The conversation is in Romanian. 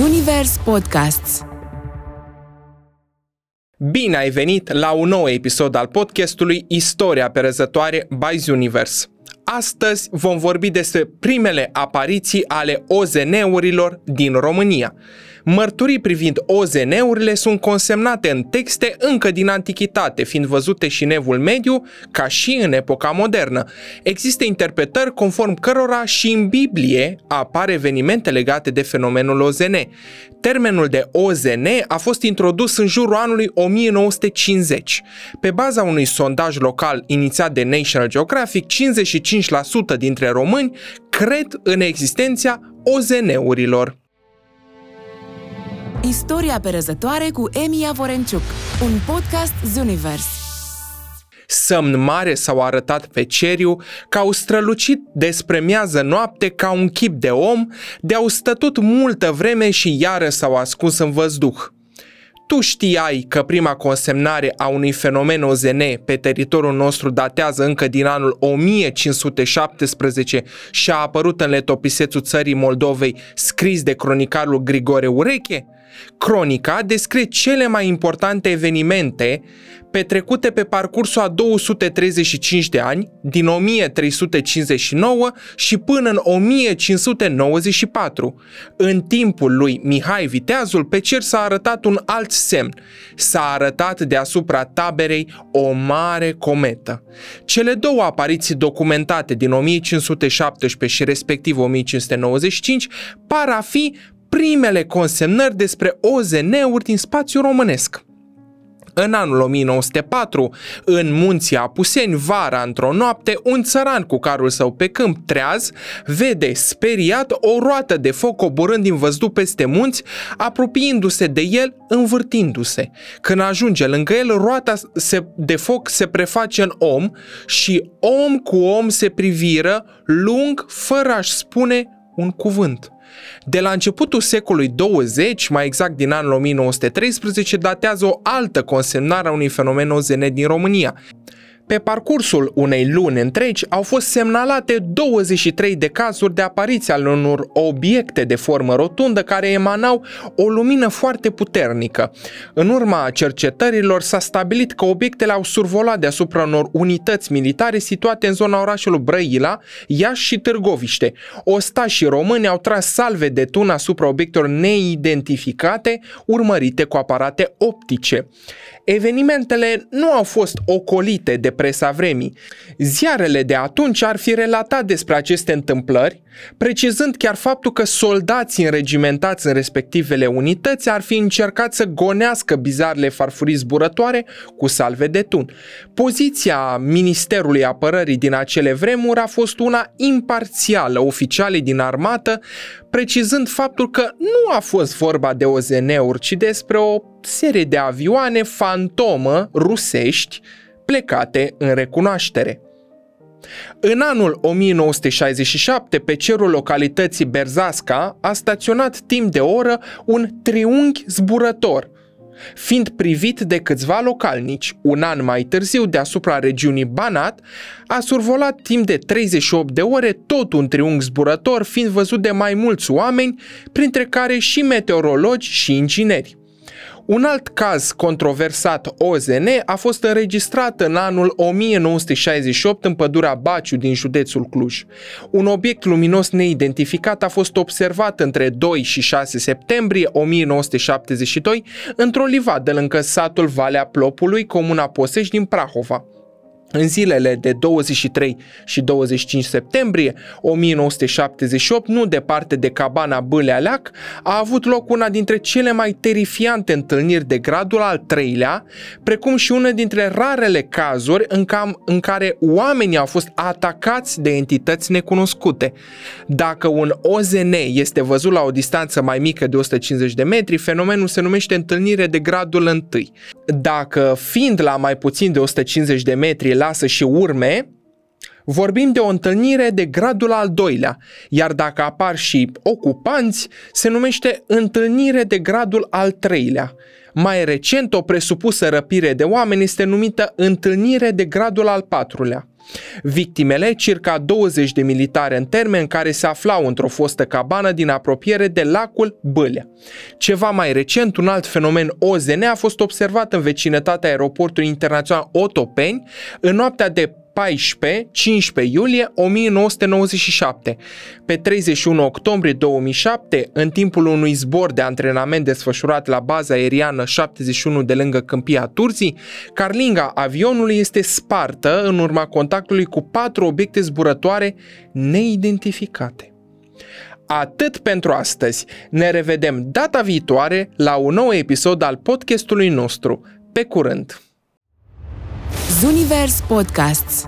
Zunivers Podcasts. Bine ai venit la un nou episod al podcastului Istoria perezătoare by Zunivers. Astăzi vom vorbi despre primele apariții ale OZN-urilor din România. Mărturii privind OZN-urile sunt consemnate în texte încă din antichitate, fiind văzute și în evul mediu, ca și în epoca modernă. Există interpretări conform cărora și în Biblie apar evenimente legate de fenomenul OZN. Termenul de OZN a fost introdus în jurul anului 1950. Pe baza unui sondaj local inițiat de National Geographic, 55% dintre români cred în existența OZN-urilor. Istoria perezătoare cu Emia Vorenciuc, un podcast Zunivers. Semn mare s-au arătat pe ceriu, că au strălucit despre miază noapte ca un chip de om, de-au stătut multă vreme și iară s-au ascuns în văzduh. Tu știai că prima consemnare a unui fenomen OZN pe teritoriul nostru datează încă din anul 1517 și a apărut în letopisețul țării Moldovei scris de cronicarul Grigore Ureche? Cronica descrie cele mai importante evenimente petrecute pe parcursul a 235 de ani, din 1359 și până în 1594. În timpul lui Mihai Viteazul, pe cer s-a arătat un alt semn. S-a arătat deasupra taberei o mare cometă. Cele două apariții documentate din 1517 și respectiv 1595 par a fi primele consemnări despre OZN-uri din spațiul românesc. În anul 1904, în munții Apuseni, vara într-o noapte, un țăran cu carul său pe câmp treaz vede speriat o roată de foc coborând din văzduh peste munți, apropiindu-se de el, învârtindu-se. Când ajunge lângă el, roata de foc se preface în om și om cu om se priviră lung fără a-și spune un cuvânt. De la începutul secolului 20, mai exact din anul 1913, datează o altă consemnare a unui fenomen OZN din România. Pe parcursul unei luni întregi au fost semnalate 23 de cazuri de apariție al unor obiecte de formă rotundă care emanau o lumină foarte puternică. În urma cercetărilor s-a stabilit că obiectele au survolat deasupra unor unități militare situate în zona orașului Brăila, Iași și Târgoviște. Ostașii români au tras salve de tun asupra obiectelor neidentificate, urmărite cu aparate optice. Evenimentele nu au fost ocolite de presa vremii. Ziarele de atunci ar fi relatat despre aceste întâmplări, precizând chiar faptul că soldații înregimentați în respectivele unități ar fi încercat să gonească bizarele farfurii zburătoare cu salve de tun. Poziția Ministerului Apărării din acele vremuri a fost una imparțială. Oficialii din armată precizând faptul că nu a fost vorba de OZN-uri, ci despre o serie de avioane fantomă rusești plecate în recunoaștere. În anul 1967, pe cerul localității Berzasca a staționat timp de o oră un triunghi zburător – fiind privit de câțiva localnici. Un an mai târziu, deasupra regiunii Banat, a survolat timp de 38 de ore tot un triunghi zburător, fiind văzut de mai mulți oameni, printre care și meteorologi și ingineri. Un alt caz controversat OZN a fost înregistrat în anul 1968 în pădurea Baciu din județul Cluj. Un obiect luminos neidentificat a fost observat între 2 și 6 septembrie 1972 într-o livadă lângă satul Valea Plopului, comuna Posești din Prahova. În zilele de 23 și 25 septembrie 1978, nu departe de cabana Bâlealeac, a avut loc una dintre cele mai terifiante întâlniri de gradul al treilea, precum și una dintre rarele cazuri în, cam, în care oamenii au fost atacați de entități necunoscute. Dacă un OZN este văzut la o distanță mai mică de 150 de metri, fenomenul se numește întâlnire de gradul întâi. Dacă fiind la mai puțin de 150 de metri lasă și urme, vorbim de o întâlnire de gradul al doilea, iar dacă apar și ocupanți, se numește întâlnire de gradul al treilea. Mai recent, o presupusă răpire de oameni este numită întâlnire de gradul al patrulea. Victimele, circa 20 de militari în termen care se aflau într-o fostă cabană din apropiere de lacul Bâlea. Ceva mai recent, un alt fenomen OZN a fost observat în vecinătatea aeroportului internațional Otopeni în noaptea de 14-15 iulie 1997. Pe 31 octombrie 2007, în timpul unui zbor de antrenament desfășurat la baza aeriană 71 de lângă Câmpia Turzii, carlinga avionului este spartă în urma contactului cu patru obiecte zburătoare neidentificate. Atât pentru astăzi. Ne revedem data viitoare la un nou episod al podcastului nostru. Pe curând! Zunivers Podcasts